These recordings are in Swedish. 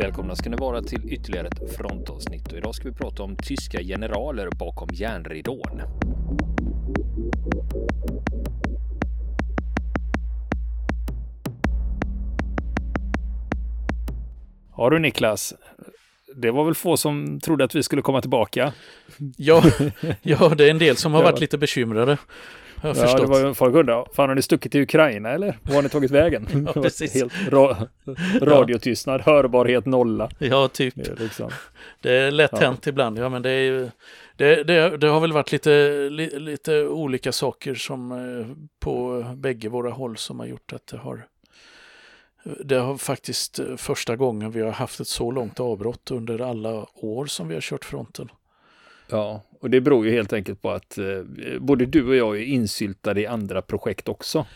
Välkomna ska ni vara till ytterligare ett frontavsnitt och idag ska vi prata om tyska generaler bakom järnridån. Ja du Niklas, det var väl få som trodde att vi skulle komma tillbaka. Ja, ja det är en del som har varit lite bekymrade. Jag ja, förstått. det var ju folk undrade, fan har ni stuckit till Ukraina eller? Var har ni tagit vägen? ja, precis. Helt ra radiotystnad, hörbarhet nolla. Ja, typ. Det är, liksom. det är lätt ja. hänt ibland, ja men det är ju det, det, det, har väl varit lite, li, lite olika saker som eh, på bägge våra håll som har gjort att det har det har faktiskt eh, första gången vi har haft ett så långt avbrott under alla år som vi har kört fronten. Ja, och det beror ju helt enkelt på att eh, både du och jag är insyltade i andra projekt också.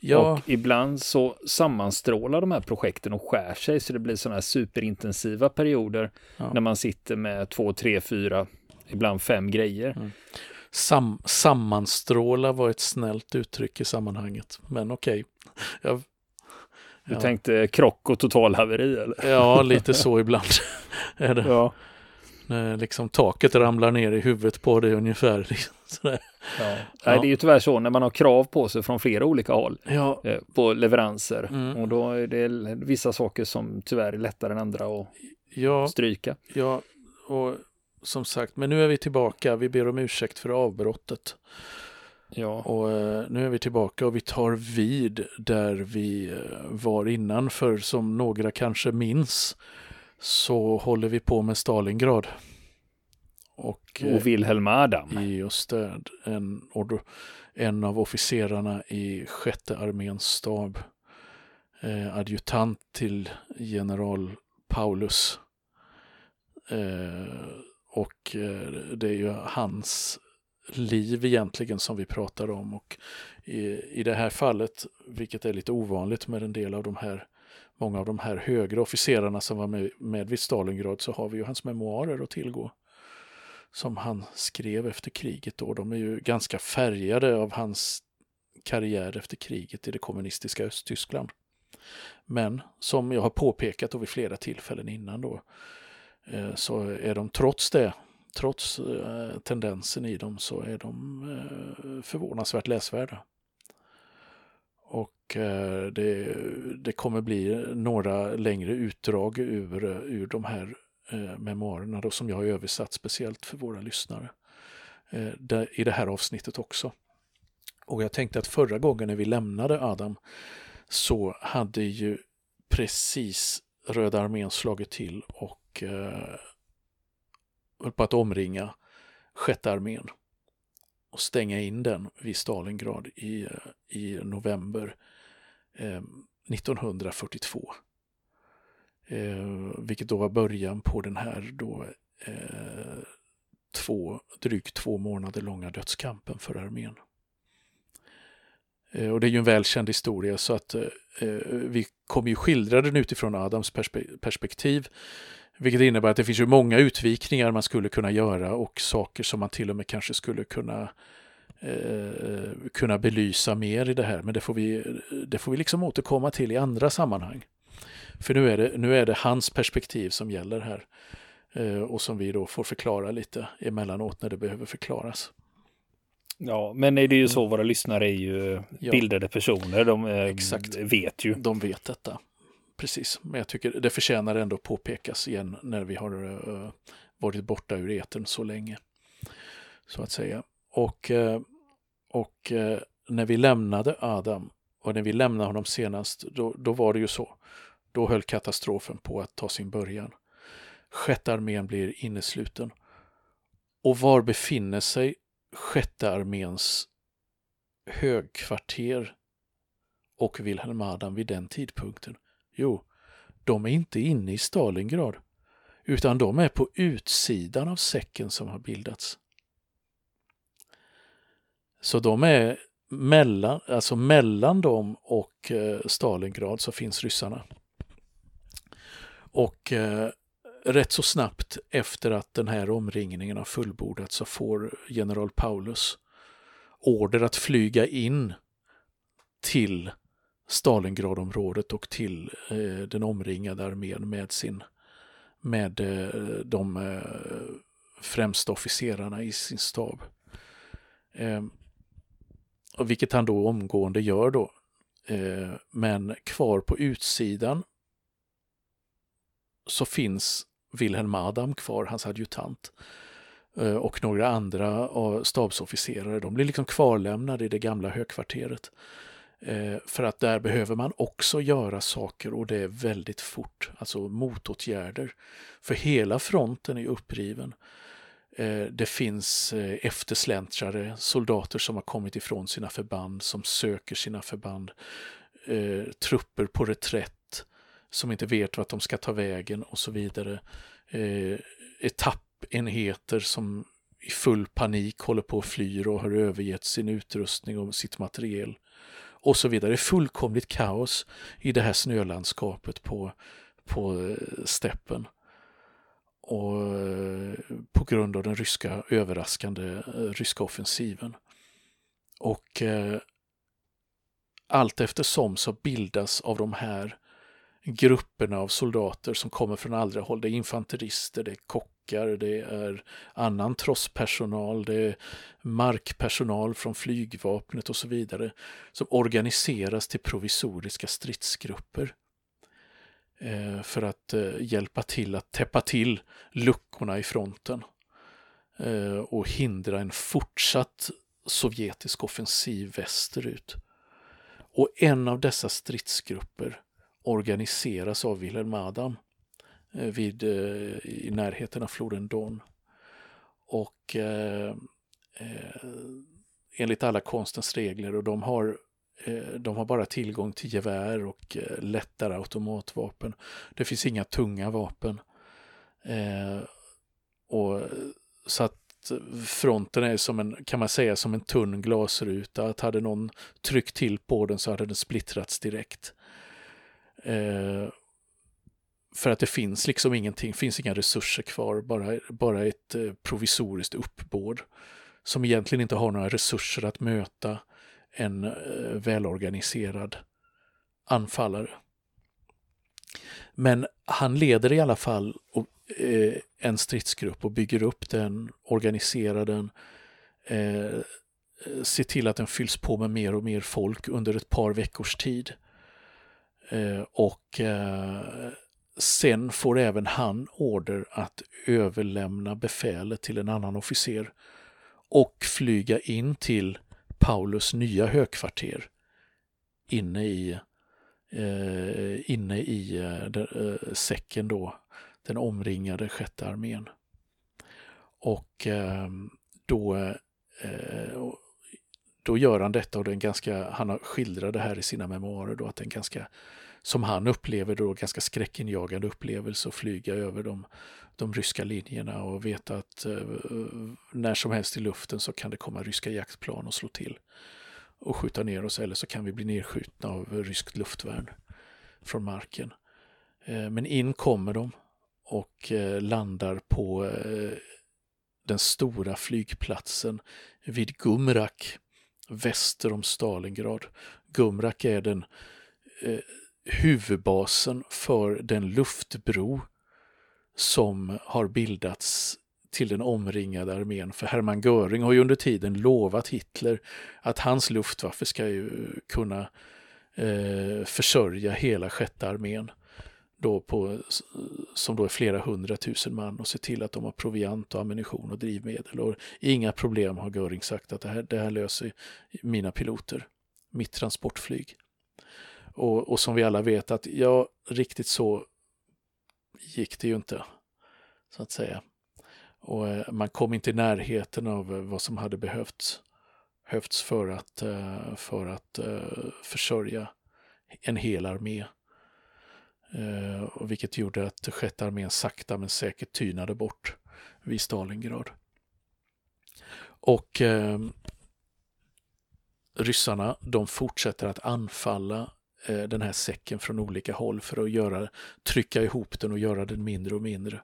Ja. Och ibland så sammanstrålar de här projekten och skär sig så det blir sådana här superintensiva perioder ja. när man sitter med två, tre, fyra, ibland fem grejer. Mm. Sam sammanstråla var ett snällt uttryck i sammanhanget, men okej. Okay. Du ja. tänkte krock och totalhaveri eller? Ja, lite så ibland. är det. Ja. När liksom taket ramlar ner i huvudet på dig ungefär. Liksom, ja. Ja. Nej, det är ju tyvärr så när man har krav på sig från flera olika håll ja. Eh, på leveranser. Mm. Och då är det vissa saker som tyvärr är lättare än andra att ja. stryka. Ja, och som sagt, men nu är vi tillbaka. Vi ber om ursäkt för avbrottet. Ja. Och eh, nu är vi tillbaka och vi tar vid där vi eh, var innan. För som några kanske minns så håller vi på med Stalingrad. Och, och Wilhelm Adam. Just det, en, en av officerarna i sjätte arméns stab. Eh, adjutant till general Paulus. Eh, och eh, det är ju hans liv egentligen som vi pratar om. Och i, i det här fallet, vilket är lite ovanligt med en del av de här många av de här högre officerarna som var med, med vid Stalingrad så har vi ju hans memoarer att tillgå. Som han skrev efter kriget då. De är ju ganska färgade av hans karriär efter kriget i det kommunistiska Östtyskland. Men som jag har påpekat och vid flera tillfällen innan då eh, så är de trots det, trots eh, tendensen i dem så är de eh, förvånansvärt läsvärda. Och eh, det, det, kommer bli några längre utdrag ur, eh, ur de här eh, memoarerna då, som jag har översatt speciellt för våra lyssnare eh, i det här avsnittet också. Och jag tänkte att förra gången när vi lämnade Adam så hade ju precis Röda armén slagit till och eh, höll på att omringa sjätte armén och stänga in den vid Stalingrad i, eh, i november eh, 1942. Eh, vilket då var början på den här då eh, två, drygt två månader långa dödskampen för armén. Eh, och det är ju en välkänd historia så att eh, eh vi kommer ju skildra den utifrån Adams perspe perspektiv. Vilket innebär att det finns ju många utvikningar man skulle kunna göra och saker som man till och med kanske skulle kunna eh, kunna belysa mer i det här. Men det får, vi, det får vi liksom återkomma till i andra sammanhang. För nu är det, nu är det hans perspektiv som gäller här. Eh, och som vi då får förklara lite emellanåt när det behöver förklaras. Ja, men det är ju så, mm. våra lyssnare är ju ja. bildade personer, de eh, Exakt. vet ju. De vet detta precis. Men jag tycker det förtjänar ändå påpekas igen när vi har uh, varit borta ur eten så länge. Så att säga. Och, uh, och uh, när vi lämnade Adam och när vi lämnade honom senast, då, då var det ju så. Då höll katastrofen på att ta sin början. Sjätte armén blir innesluten. Och var befinner sig sjätte arméns högkvarter och Wilhelm Adam vid den tidpunkten? Jo, de är inte inne i Stalingrad, utan de är på utsidan av säcken som har bildats. Så de är mellan, alltså mellan dem och eh, Stalingrad så finns ryssarna. Och eh, rätt så snabbt efter att den här omringningen har fullbordats så får general Paulus order att flyga in till Stalingradområdet och till eh, den omringade armén med sin med eh, de eh, främsta officerarna i sin stab. Ehm, och vilket han då omgående gör då. Eh, men kvar på utsidan så finns Wilhelm Adam kvar, hans adjutant. Och några andra stabsofficerare. De blir liksom kvarlämnade i det gamla högkvarteret. Eh, för att där behöver man också göra saker och det är väldigt fort, alltså motåtgärder. För hela fronten är uppriven. Eh, det finns eh, eftersläntrare, soldater som har kommit ifrån sina förband, som söker sina förband. Trupper på reträtt som inte vet vart de ska ta vägen och så vidare. Etappenheter som i full panik håller på att flyr och har övergett sin utrustning och sitt materiel och så vidare. Fullkomligt kaos i det här snölandskapet på, på eh, steppen. Och eh, på grund av den ryska överraskande eh, ryska offensiven. Och eh, allt eftersom så bildas av de här grupperna av soldater som kommer från andra håll. Det är infanterister, det är kockar, det är annan trosspersonal, det är markpersonal från flygvapnet och så vidare som organiseras till provisoriska stridsgrupper eh, för att eh, hjälpa till att täppa till luckorna i fronten eh, och hindra en fortsatt sovjetisk offensiv västerut. Och en av dessa stridsgrupper organiseras av Wilhelm Adam Eh, vid, eh, i närheten av floden Don. Och eh, eh, enligt alla konstens regler och de har, eh, de har bara tillgång till gevär och eh, lättare automatvapen. Det finns inga tunga vapen. och så att fronten är som en, kan man säga, som en tunn glasruta. Att hade någon tryckt till på den så hade den splittrats direkt. Eh, för att det finns liksom ingenting, finns inga resurser kvar, bara, bara ett eh, provisoriskt uppbåd som egentligen inte har några resurser att möta en eh, välorganiserad anfallare. Men han leder i alla fall eh, en stridsgrupp och bygger upp den, organiserar den, eh, ser till att den fylls på med mer och mer folk under ett par veckors tid. Eh, och eh, sen får även han order att överlämna befälet till en annan officer och flyga in till Paulus nya högkvarter inne i, eh, inne i eh, eh, säcken då, den omringade sjätte armén. Och ehm, eh, då, då gör han detta och det är ganska, han skildrar det här i sina memoarer då, att det är en ganska som han upplever då ganska skräckinjagande upplevelse att flyga över de, de ryska linjerna och veta att eh, när som helst i luften så kan det komma ryska jaktplan och slå till och skjuta ner oss eller så kan vi bli nedskjutna av ryskt luftvärn från marken. Eh, men in kommer de och eh, landar på eh, den stora flygplatsen vid Gumrak väster om Stalingrad. Gumrak är den eh, huvudbasen för den luftbro som har bildats till den omringade armén. För Hermann Göring har ju under tiden lovat Hitler att hans luftwaffe ska ju kunna eh, försörja hela sjätte armén. Då på, som då är flera hundratusen man och se till att de har proviant och ammunition och drivmedel. Och inga problem har Göring sagt att det här, det här löser mina piloter, mitt transportflyg. Och, och som vi alla vet att ja, riktigt så gick det ju inte, så att säga. Och eh, man kom inte i närheten av eh, vad som hade behövts, behövts för att, eh, för att försörja en hel armé. Och vilket gjorde att sjätte armén sakta men säkert tynade bort vid Stalingrad. Och eh, ryssarna, de fortsätter att anfalla Eh, den här säcken från olika håll för att göra, trycka ihop den och göra den mindre och mindre.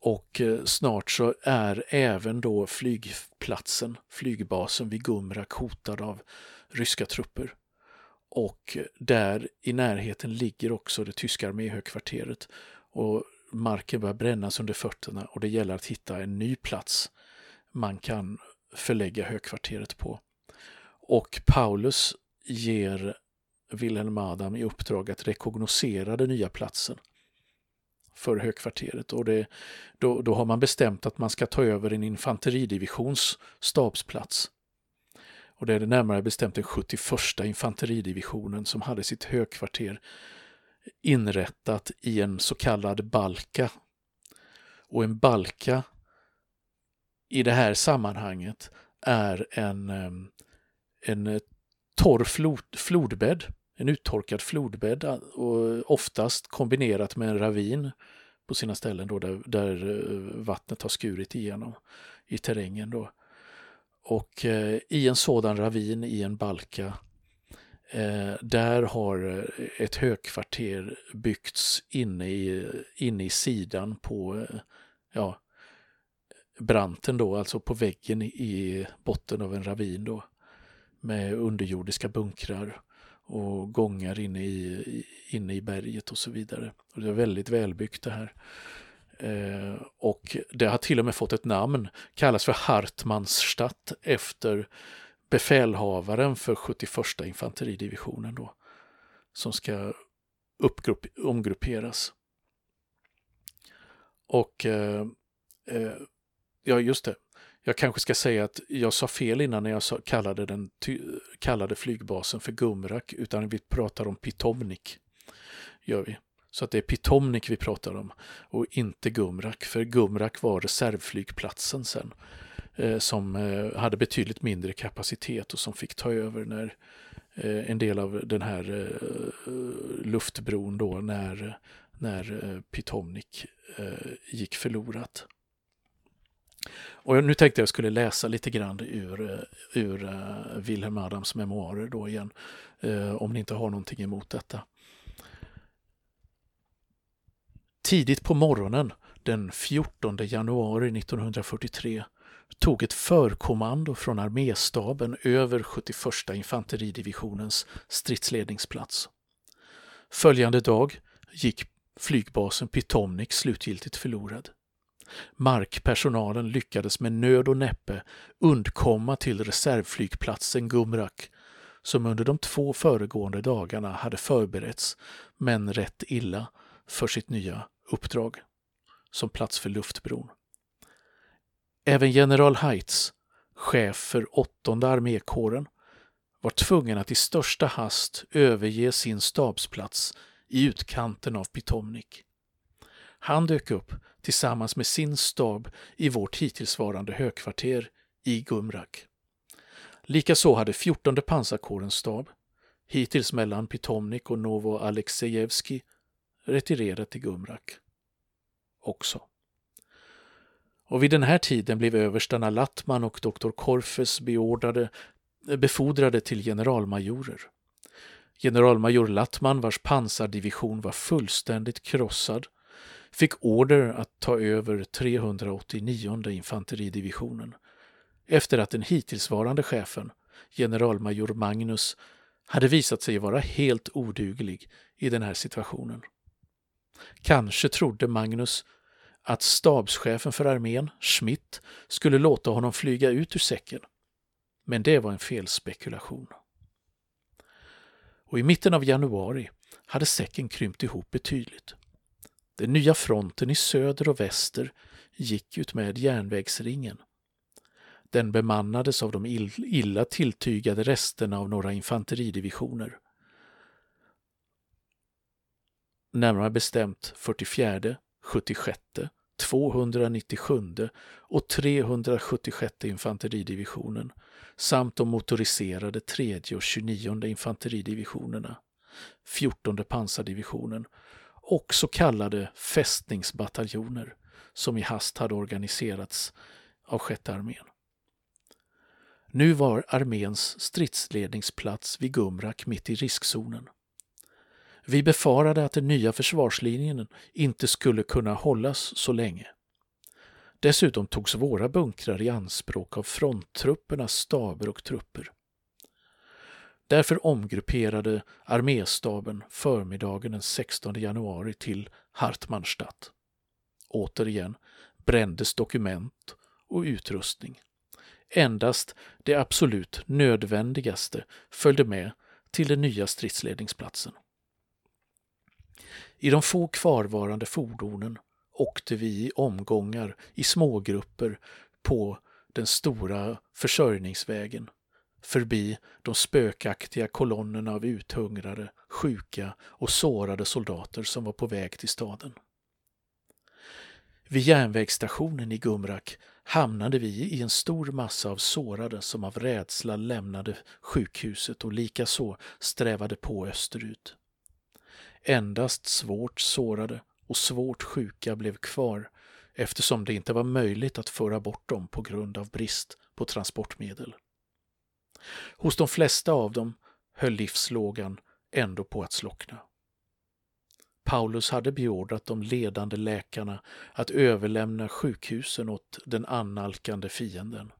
Och eh, snart så är även då flygplatsen, flygbasen vid Gumrak hotad av ryska trupper. Och eh, där i närheten ligger också det tyska arméhögkvarteret. Och marken börjar brännas under fötterna och det gäller att hitta en ny plats man kan förlägga högkvarteret på. Och Paulus ger Wilhelm Adam i uppdrag att rekognosera den nya platsen för högkvarteret. Och det, då, då har man bestämt att man ska ta över en infanteridivisions stabsplats. Och det är det närmare bestämt den 71 infanteridivisionen som hade sitt högkvarter inrättat i en så kallad balka. Och en balka i det här sammanhanget är en, eh, en torr flod, flodbädd, en uttorkad flodbädd eh, och oftast kombinerat med en ravin på sina ställen då där, där eh, vattnet har skurit igenom i terrängen. Då. Och eh, i en sådan ravin i en balka eh, där har eh, ett högkvarter byggts inne i, inne i sidan på ja, branten då, alltså på väggen i botten av en ravin då med underjordiska bunkrar och gångar inne i, inne i berget och så vidare. Och det är väldigt välbyggt det här. Eh, och det har till och med fått ett namn, kallas för Hartmannsstadt efter befälhavaren för 71 infanteridivisionen då, som ska uppgrupp, omgrupperas. Och eh, eh, ja, just det. Jag kanske ska säga att jag sa fel innan när jag sa, kallade, den, kallade flygbasen för Gumrak, utan vi pratar om Pitomnik. Gör vi. Så att det är Pitomnik vi pratar om och inte Gumrak, för Gumrak var reservflygplatsen sen eh, som eh, hade betydligt mindre kapacitet och som fick ta över när eh, en del av den här eh, luftbron då när, när eh, Pitomnik eh, gick förlorat. Och nu tänkte jag skulle läsa lite grann ur, eh, ur uh, Wilhelm Adams memoarer då igen, uh, om ni inte har någonting emot detta. Tidigt på morgonen den 14 januari 1943 tog ett förkommando från arméstaben över 71 infanteridivisionens stridsledningsplats. Följande dag gick flygbasen Pitomnik slutgiltigt förlorad. Markpersonalen lyckades med nöd och näppe undkomma till reservflygplatsen Gumrak som under de två föregående dagarna hade förberetts, men rätt illa, för sitt nya uppdrag som plats för luftbron. Även general Heitz, chef för åttonde armékåren, var tvungen att i största hast överge sin stabsplats i utkanten av Pitomnik. Han dök upp tillsammans med sin stab i vårt hittillsvarande högkvarter i Gumrak. Likaså hade 14 pansarkårens stab, hittills mellan Pitomnik och Novo Alexejevski, retirerat till Gumrak. Också. Och vid den här tiden blev överstarna Lattman och doktor Korfes beordrade, befordrade till generalmajorer. Generalmajor Lattman, vars pansardivision var fullständigt krossad, fick order att ta över 389 infanteridivisionen efter att den hittillsvarande chefen, generalmajor Magnus, hade visat sig vara helt oduglig i den här situationen. Kanske trodde Magnus att stabschefen för armén, Schmidt, skulle låta honom flyga ut ur säcken. Men det var en felspekulation. Och i mitten av januari hade säcken krympt ihop betydligt. Den nya fronten i söder och väster gick utmed järnvägsringen. Den bemannades av de illa tilltygade resterna av några infanteridivisioner. Närmare bestämt 44, 76, 297 och 376 infanteridivisionen samt de motoriserade 3 och 29 infanteridivisionerna, 14 pansardivisionen och så kallade fästningsbataljoner som i hast hade organiserats av sjätte armén. Nu var arméns stridsledningsplats vid Gumrak mitt i riskzonen. Vi befarade att den nya försvarslinjen inte skulle kunna hållas så länge. Dessutom togs våra bunkrar i anspråk av fronttruppernas staber och trupper. Därför omgrupperade arméstaben förmiddagen den 16 januari till Hartmannstadt. Återigen brändes dokument och utrustning. Endast det absolut nödvändigaste följde med till den nya stridsledningsplatsen. I de få kvarvarande fordonen åkte vi i omgångar i smågrupper på den stora försörjningsvägen förbi de spökaktiga kolonnerna av uthungrade, sjuka och sårade soldater som var på väg till staden. Vid järnvägsstationen i Gumrak hamnade vi i en stor massa av sårade som av rädsla lämnade sjukhuset och likaså strävade på österut. Endast svårt sårade och svårt sjuka blev kvar eftersom det inte var möjligt att föra bort dem på grund av brist på transportmedel. Hos de flesta av dem höll livslågan ändå på att slockna. Paulus hade beordrat de ledande läkarna att överlämna sjukhusen åt den annalkande fienden.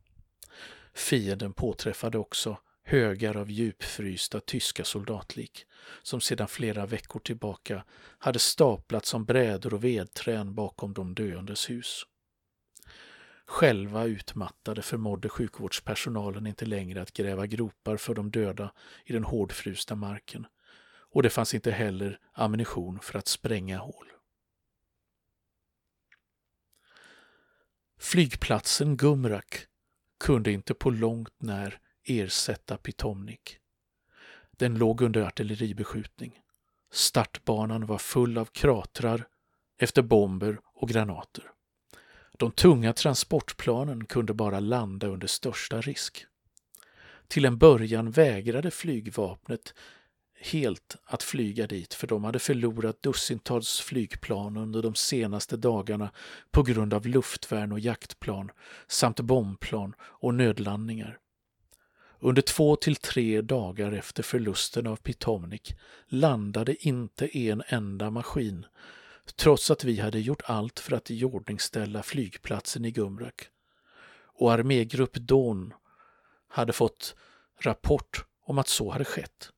Fienden påträffade också högar av djupfrysta tyska soldatlik som sedan flera veckor tillbaka hade staplats som brädor och vedträn bakom de döendes hus. Själva utmattade förmådde sjukvårdspersonalen inte längre att gräva gropar för de döda i den hårdfrysta marken och det fanns inte heller ammunition för att spränga hål. Flygplatsen Gumrak kunde inte på långt när ersätta Pitomnik. Den låg under artilleribeskjutning. Startbanan var full av kratrar efter bomber och granater. De tunga transportplanen kunde bara landa under största risk. Till en början vägrade flygvapnet helt att flyga dit för de hade förlorat dussintals flygplan under de senaste dagarna på grund av luftvärn och jaktplan samt bombplan och nödlandningar. Under två till tre dagar efter förlusten av Pitomnik landade inte en enda maskin trots att vi hade gjort allt för att iordningställa flygplatsen i Gumrak. Och armégrupp Don hade fått rapport om att så hade skett.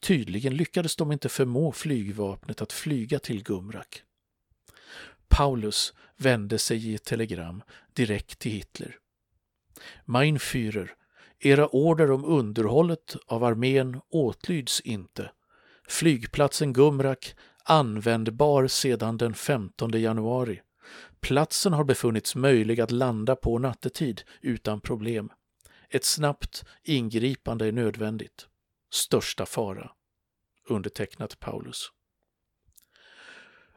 Tydligen lyckades de inte förmå flygvapnet att flyga till Gumrak. Paulus vände sig i ett telegram direkt till Hitler. Mein Führer, era order om underhållet av armén åtlyds inte. Flygplatsen Gumrak användbar sedan den 15 januari. Platsen har befunnits möjlig att landa på nattetid utan problem. Ett snabbt ingripande är nödvändigt. Största fara. Undertecknat Paulus.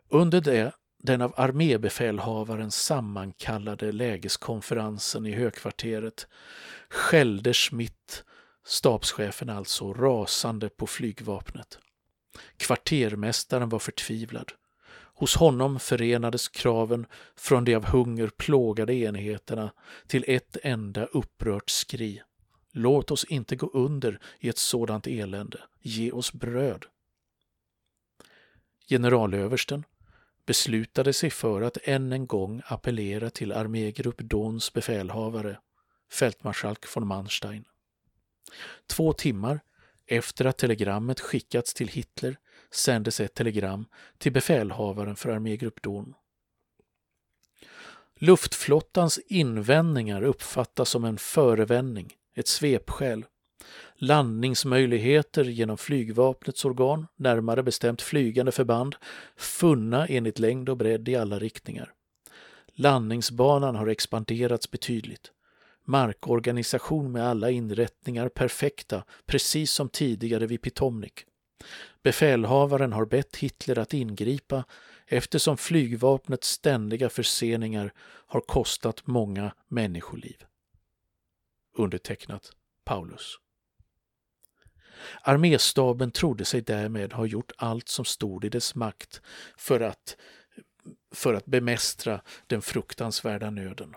Under det den av armébefälhavaren sammankallade lägeskonferensen i högkvarteret skällde Schmidt, stabschefen alltså, rasande på flygvapnet. Kvartermästaren var förtvivlad. Hos honom förenades kraven från de av hunger plågade enheterna till ett enda upprört skri. Låt oss inte gå under i ett sådant elände. Ge oss bröd. Generalöversten beslutade sig för att än en gång appellera till armégrupp Dons befälhavare, fältmarskalk von Manstein. Två timmar efter att telegrammet skickats till Hitler sändes ett telegram till befälhavaren för armégrupp Don. Luftflottans invändningar uppfattas som en förevändning, ett svepskäl. Landningsmöjligheter genom flygvapnets organ, närmare bestämt flygande förband, funna enligt längd och bredd i alla riktningar. Landningsbanan har expanderats betydligt markorganisation med alla inrättningar perfekta, precis som tidigare vid Pitomnik. Befälhavaren har bett Hitler att ingripa eftersom flygvapnets ständiga förseningar har kostat många människoliv. Undertecknat Paulus. Arméstaben trodde sig därmed ha gjort allt som stod i dess makt för att, för att bemästra den fruktansvärda nöden.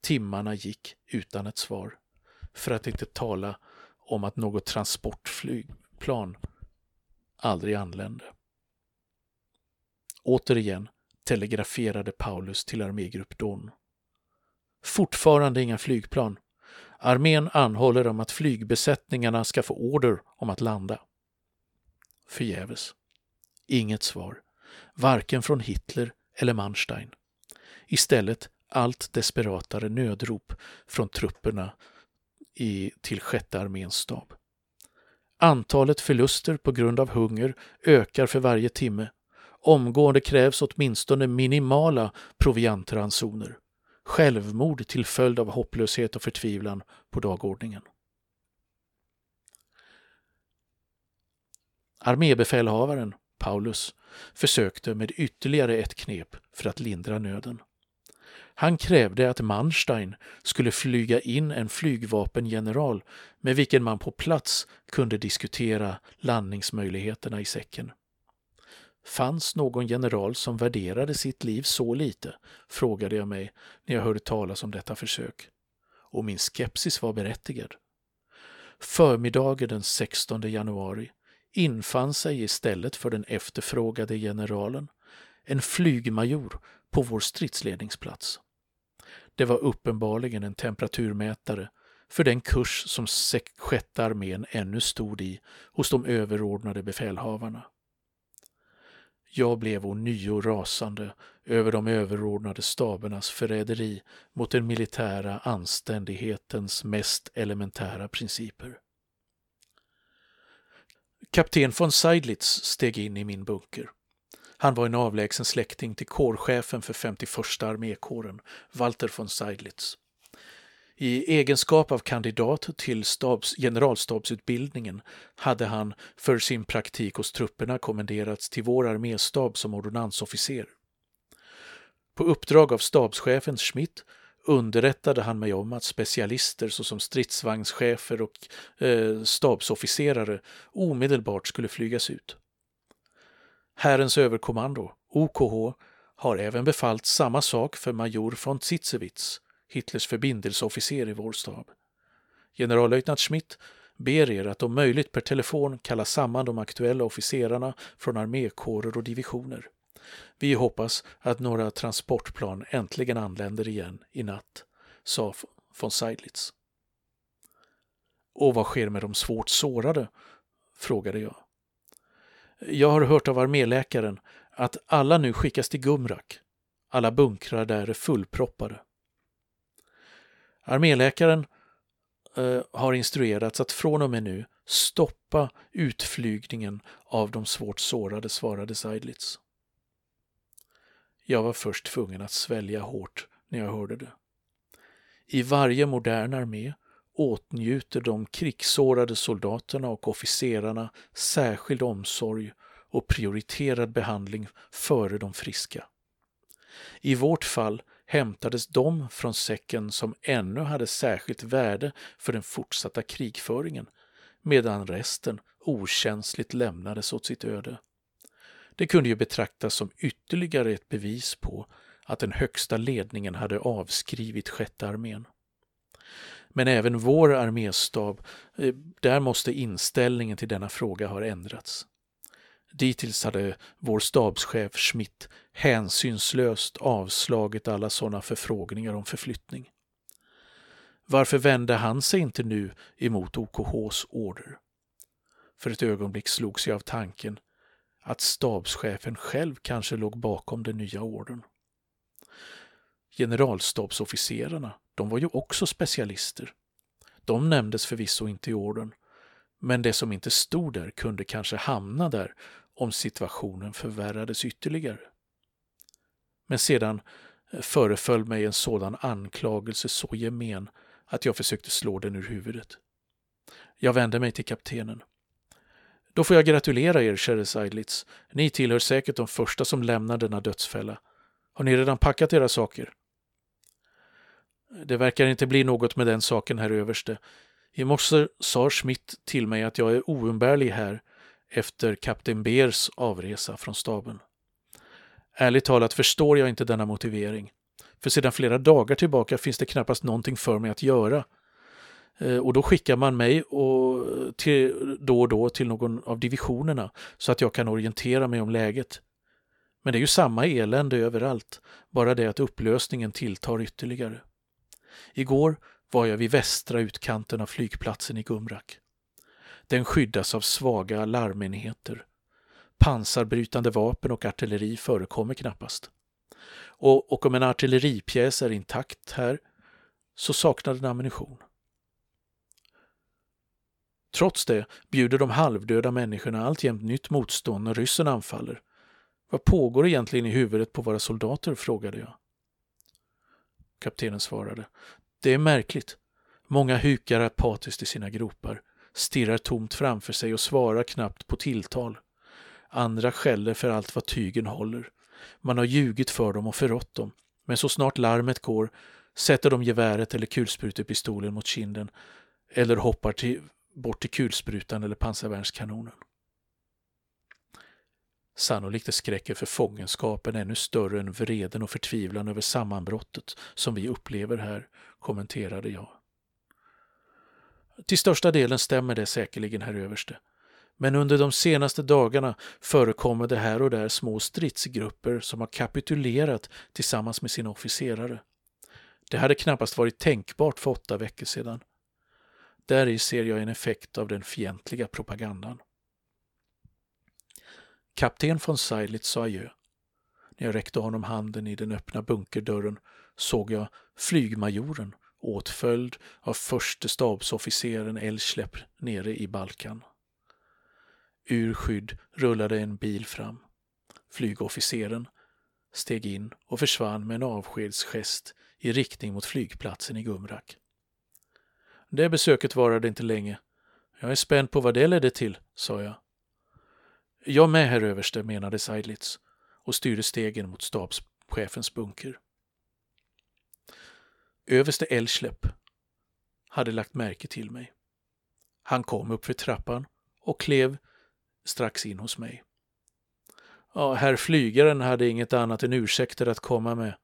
Timmarna gick utan ett svar. För att inte tala om att något transportflygplan aldrig anlände. Återigen telegraferade Paulus till armégrupp Don. Fortfarande inga flygplan. Armén anhåller om att flygbesättningarna ska få order om att landa. Förgäves. Inget svar. Varken från Hitler eller Manstein. Istället allt desperatare nödrop från trupperna i, till sjätte arméns stab. Antalet förluster på grund av hunger ökar för varje timme. Omgående krävs åtminstone minimala proviantransoner. Självmord till följd av hopplöshet och förtvivlan på dagordningen. Armébefälhavaren, Paulus, försökte med ytterligare ett knep för att lindra nöden. Han krävde att Manstein skulle flyga in en flygvapengeneral med vilken man på plats kunde diskutera landningsmöjligheterna i säcken. Fanns någon general som värderade sitt liv så lite? frågade jag mig när jag hörde talas om detta försök. Och min skepsis var berättigad. Förmiddagen den 16 januari infann sig istället för den efterfrågade generalen en flygmajor på vår stridsledningsplats. Det var uppenbarligen en temperaturmätare för den kurs som sjätte armén ännu stod i hos de överordnade befälhavarna. Jag blev ånyo rasande över de överordnade stabernas förräderi mot den militära anständighetens mest elementära principer. Kapten von Seidlitz steg in i min bunker. Han var en avlägsen släkting till kårchefen för 51 armékåren, Walter von Seidlitz. I egenskap av kandidat till stabs, generalstabsutbildningen hade han för sin praktik hos trupperna kommenderats till vår arméstab som ordonnansofficer. På uppdrag av stabschefen Schmidt underrättade han mig om att specialister såsom stridsvagnschefer och eh, stabsofficerare omedelbart skulle flygas ut. Herrens överkommando, OKH, har även befallt samma sak för major von Zitzewitz, Hitlers förbindelseofficer i vår stab. Generallöjtnant Schmidt ber er att om möjligt per telefon kalla samman de aktuella officerarna från armékårer och divisioner. Vi hoppas att några transportplan äntligen anländer igen i natt, sa von Seidlitz. Och vad sker med de svårt sårade? frågade jag. Jag har hört av arméläkaren att alla nu skickas till Gumrak. Alla bunkrar där är fullproppade. Arméläkaren eh, har instruerats att från och med nu stoppa utflygningen av de svårt sårade, svarade Seidlitz. Jag var först tvungen att svälja hårt när jag hörde det. I varje modern armé åtnjuter de krigssårade soldaterna och officerarna särskild omsorg och prioriterad behandling före de friska. I vårt fall hämtades de från säcken som ännu hade särskilt värde för den fortsatta krigföringen, medan resten okänsligt lämnades åt sitt öde. Det kunde ju betraktas som ytterligare ett bevis på att den högsta ledningen hade avskrivit sjätte armén. Men även vår arméstab, eh, där måste inställningen till denna fråga ha ändrats. Dittills hade vår stabschef Schmidt hänsynslöst avslagit alla sådana förfrågningar om förflyttning. Varför vände han sig inte nu emot OKHs order? För ett ögonblick slogs jag av tanken att stabschefen själv kanske låg bakom den nya ordern. Generalstabsofficerarna, de var ju också specialister. De nämndes förvisso inte i orden, men det som inte stod där kunde kanske hamna där om situationen förvärrades ytterligare. Men sedan eh, föreföll mig en sådan anklagelse så gemen att jag försökte slå den ur huvudet. Jag vände mig till kaptenen. Då får jag gratulera er, käre Seidlitz. Ni tillhör säkert de första som lämnar denna dödsfälla. Har ni redan packat era saker? Det verkar inte bli något med den saken, herr överste. I morse sa Schmidt till mig att jag är oumbärlig här efter kapten Beers avresa från staben. Ärligt talat förstår jag inte denna motivering. För sedan flera dagar tillbaka finns det knappast någonting för mig att göra. Eh, och då skickar man mig och till, då och då till någon av divisionerna så att jag kan orientera mig om läget. Men det är ju samma elände överallt, bara det att upplösningen tilltar ytterligare. Igår var jag vid västra utkanten av flygplatsen i Gumrak. Den skyddas av svaga larmenheter. Pansarbrytande vapen och artilleri förekommer knappast. Och, och om en artilleripjäs är intakt här så saknar den ammunition. Trots det bjuder de halvdöda människorna alltjämt nytt motstånd när ryssen anfaller. Vad pågår egentligen i huvudet på våra soldater? frågade jag. Kaptenen svarade. Det är märkligt. Många hukar apatiskt i sina gropar, stirrar tomt framför sig och svarar knappt på tilltal. Andra skäller för allt vad tygen håller. Man har ljugit för dem och förrått dem, men så snart larmet går sätter de geväret eller kulsprutepistolen mot kinden eller hoppar till, bort till kulsprutan eller pansarvärnskanonen. Sannolikt är skräcken för fångenskapen ännu större än vreden och förtvivlan över sammanbrottet som vi upplever här, kommenterade jag. Till största delen stämmer det säkerligen, herr överste. Men under de senaste dagarna förekommer det här och där små stridsgrupper som har kapitulerat tillsammans med sina officerare. Det hade knappast varit tänkbart för åtta veckor sedan. Där ser jag en effekt av den fientliga propagandan. Kapten von Seilitz sa adjö. När jag räckte honom handen i den öppna bunkerdörren såg jag flygmajoren åtföljd av förste stabsofficeren Elschlepp nere i Balkan. Ur skydd rullade en bil fram. Flygofficeren steg in och försvann med en avskedsgest i riktning mot flygplatsen i Gumrak. Det besöket varade inte länge. Jag är spänd på vad det ledde till, sa jag. Jag med, herr överste, menade Seidlitz och styrde stegen mot stabschefens bunker. Överste Elschlepp hade lagt märke till mig. Han kom upp för trappan och klev strax in hos mig. Ja, herr flygaren hade inget annat än ursäkter att komma med.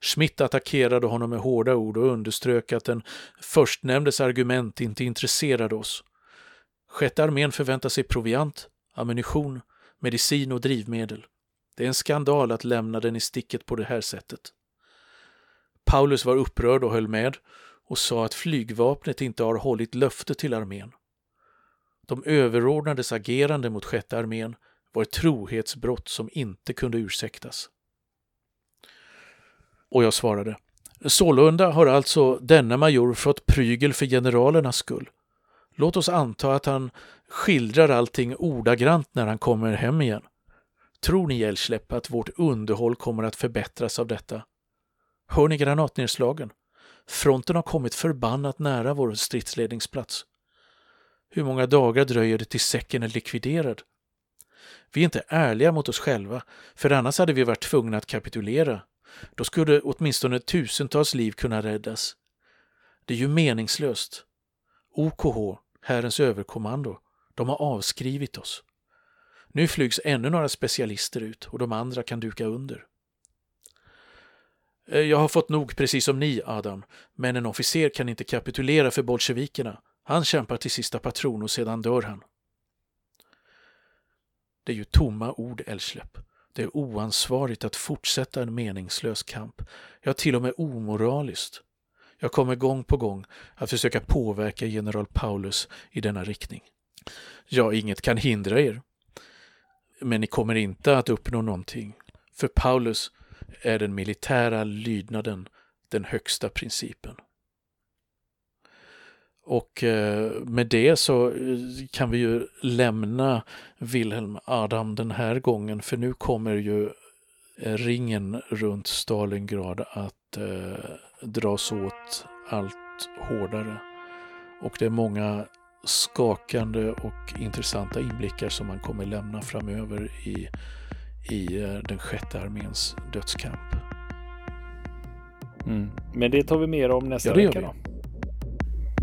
Schmidt attackerade honom med hårda ord och underströk att den förstnämndes argument inte intresserade oss. Sjätte armén förväntar sig proviant, ammunition, medicin och drivmedel. Det är en skandal att lämna den i sticket på det här sättet. Paulus var upprörd och höll med och sa att flygvapnet inte har hållit löfte till armén. De överordnades agerande mot sjätte armén var ett trohetsbrott som inte kunde ursäktas. Och jag svarade, sålunda har alltså denna major fått prygel för generalernas skull. Låt oss anta att han skildrar allting ordagrant när han kommer hem igen. Tror ni, Gällsläpp, att vårt underhåll kommer att förbättras av detta? Hör ni granatnedslagen? Fronten har kommit förbannat nära vår stridsledningsplats. Hur många dagar dröjer det till säcken är likviderad? Vi är inte ärliga mot oss själva, för annars hade vi varit tvungna att kapitulera. Då skulle åtminstone tusentals liv kunna räddas. Det är ju meningslöst. OKH, Herrens överkommando, de har avskrivit oss. Nu flygs ännu några specialister ut och de andra kan duka under. Eh, jag har fått nog precis som ni, Adam, men en officer kan inte kapitulera för bolsjevikerna. Han kämpar till sista patron och sedan dör han. Det är ju tomma ord, Elschlepp. Det är oansvarigt att fortsätta en meningslös kamp. Ja, till och med omoraliskt. Jag kommer gång på gång att försöka påverka general Paulus i denna riktning. Ja, inget kan hindra er. Men ni kommer inte att uppnå någonting. För Paulus är den militära lydnaden den högsta principen. Och eh, med det så eh, kan vi ju lämna Wilhelm Adam den här gången för nu kommer ju eh, ringen runt Stalingrad att eh, dras åt allt hårdare. Och det är många skakande och intressanta inblickar som man kommer lämna framöver i, i den sjätte arméns dödskamp. Mm. Men det tar vi mer om nästa ja, vecka då.